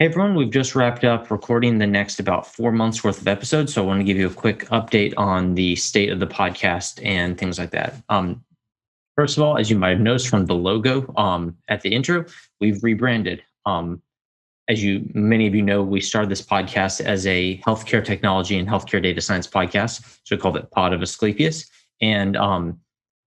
Hey everyone, we've just wrapped up recording the next about four months worth of episodes. So I want to give you a quick update on the state of the podcast and things like that. Um, first of all, as you might have noticed from the logo um, at the intro, we've rebranded. Um, as you many of you know, we started this podcast as a healthcare technology and healthcare data science podcast. So we called it Pod of Asclepius. And um,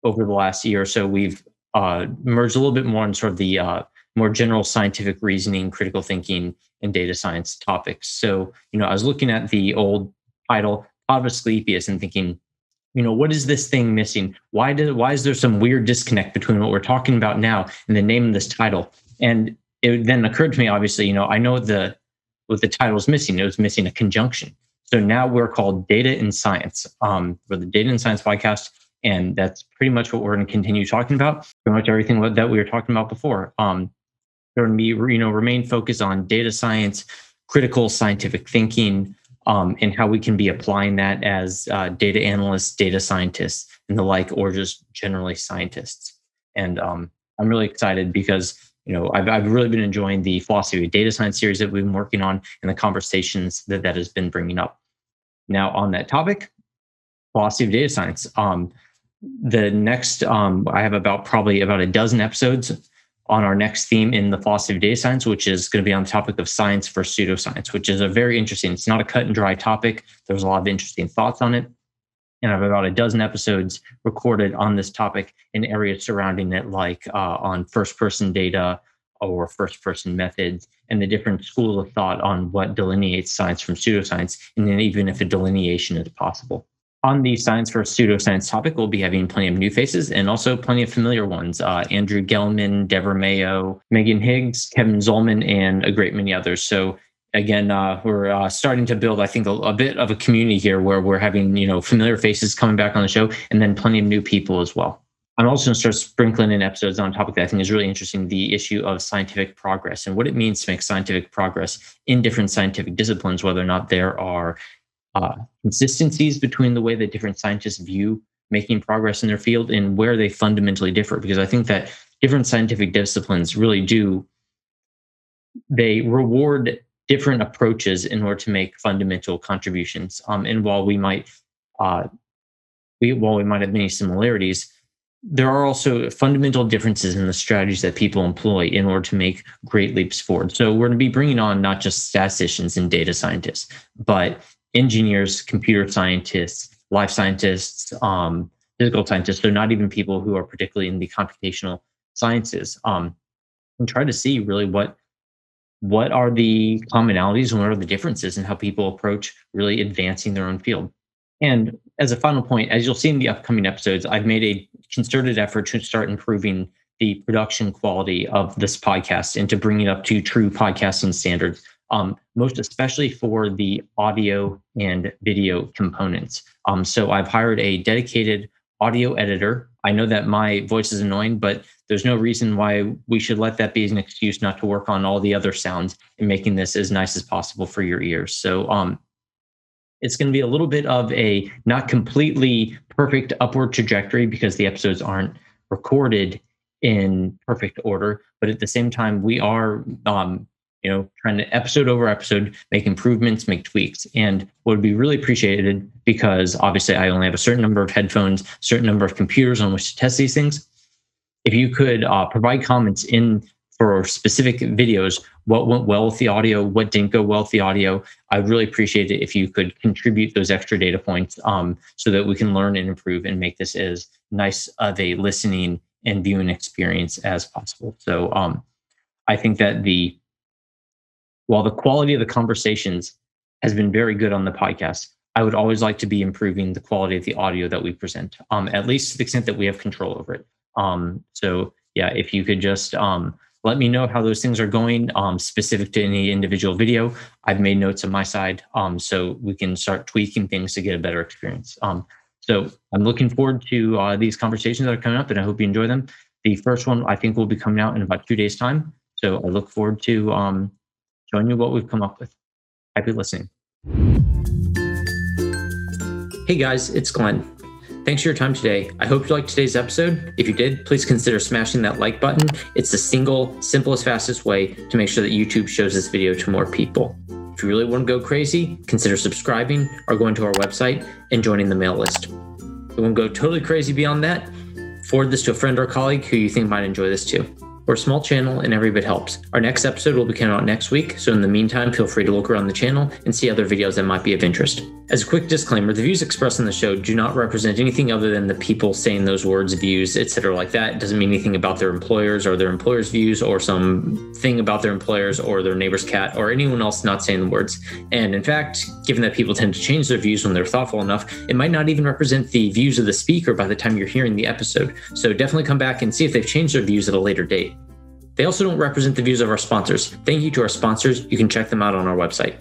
over the last year or so, we've uh, merged a little bit more in sort of the uh, more general scientific reasoning, critical thinking, and data science topics. So, you know, I was looking at the old title, Pod of Asclepius, and thinking, you know, what is this thing missing? Why did why is there some weird disconnect between what we're talking about now and the name of this title? And it then occurred to me, obviously, you know, I know the what the title is missing. It was missing a conjunction. So now we're called Data and Science. Um, for the Data and Science podcast, and that's pretty much what we're going to continue talking about. Pretty much everything that we were talking about before. Um, going to be, you know, remain focused on data science, critical scientific thinking, um, and how we can be applying that as uh, data analysts, data scientists, and the like, or just generally scientists. And um, I'm really excited because you know I've, I've really been enjoying the philosophy of data science series that we've been working on and the conversations that that has been bringing up. Now on that topic, philosophy of data science. Um, the next um, I have about probably about a dozen episodes on our next theme in the philosophy of data science, which is going to be on the topic of science versus pseudoscience, which is a very interesting. It's not a cut and dry topic. There's a lot of interesting thoughts on it. And I have about a dozen episodes recorded on this topic in areas surrounding it, like uh, on first person data or first person methods, and the different schools of thought on what delineates science from pseudoscience, and then even if a delineation is possible on the science for pseudoscience topic, we'll be having plenty of new faces and also plenty of familiar ones. Uh, Andrew Gelman, Deborah Mayo, Megan Higgs, Kevin Zollman, and a great many others. So again, uh, we're uh, starting to build, I think, a, a, bit of a community here where we're having you know familiar faces coming back on the show, and then plenty of new people as well. I'm also going to start sprinkling in episodes on a topic that I think is really interesting: the issue of scientific progress and what it means to make scientific progress in different scientific disciplines, whether or not there are uh, consistencies between the way that different scientists view making progress in their field and where they fundamentally differ. Because I think that different scientific disciplines really do they reward different approaches in order to make fundamental contributions. Um, and while we might uh, we, while we might have many similarities, there are also fundamental differences in the strategies that people employ in order to make great leaps forward. So we're going to be bringing on not just statisticians and data scientists, but engineers, computer scientists, life scientists, um, physical scientists. They're not even people who are particularly in the computational sciences. Um, and try to see really what what are the commonalities and what are the differences in how people approach really advancing their own field. And as a final point, as you'll see in the upcoming episodes, I've made a concerted effort to start improving the production quality of this podcast and to bring it up to true podcasting standards um, most especially for the audio and video components. Um, so I've hired a dedicated audio editor. I know that my voice is annoying, but there's no reason why we should let that be an excuse not to work on all the other sounds and making this as nice as possible for your ears. So um, it's going to be a little bit of a not completely perfect upward trajectory because the episodes aren't recorded in perfect order, but at the same time, we are um, you know, trying to episode over episode make improvements, make tweaks. And what would be really appreciated because obviously I only have a certain number of headphones, certain number of computers on which to test these things. If you could uh, provide comments in for specific videos, what went well with the audio, what didn't go well with the audio, I'd really appreciate it if you could contribute those extra data points um, so that we can learn and improve and make this as nice of a listening and viewing experience as possible. So um, I think that the while the quality of the conversations has been very good on the podcast, I would always like to be improving the quality of the audio that we present, um, at least to the extent that we have control over it. Um, so yeah, if you could just um, let me know how those things are going um, specific to any individual video. I've made notes on my side um, so we can start tweaking things to get a better experience. Um, so I'm looking forward to uh, these conversations that are coming up and I hope you enjoy them. The first one I think will be coming out in about two days time. So I look forward to showing you what we've come up with. Happy listening. Hey guys, it's Glenn. Thanks for your time today. I hope you liked today's episode. If you did, please consider smashing that like button. It's the single, simplest, fastest way to make sure that YouTube shows this video to more people. If you really want to go crazy, consider subscribing or going to our website and joining the mail list. If you want to go totally crazy beyond that, forward this to a friend or colleague who you think might enjoy this too. We're a small channel and every bit helps. Our next episode will be coming out next week, so in the meantime, feel free to look around the channel and see other videos that might be of interest. As a quick disclaimer, the views expressed in the show do not represent anything other than the people saying those words, views, etc. like that. It doesn't mean anything about their employers or their employers' views or some thing about their employers or their neighbor's cat or anyone else not saying the words. And in fact, given that people tend to change their views when they're thoughtful enough, it might not even represent the views of the speaker by the time you're hearing the episode. So definitely come back and see if they've changed their views at a later date. They also don't represent the views of our sponsors. Thank you to our sponsors. You can check them out on our website.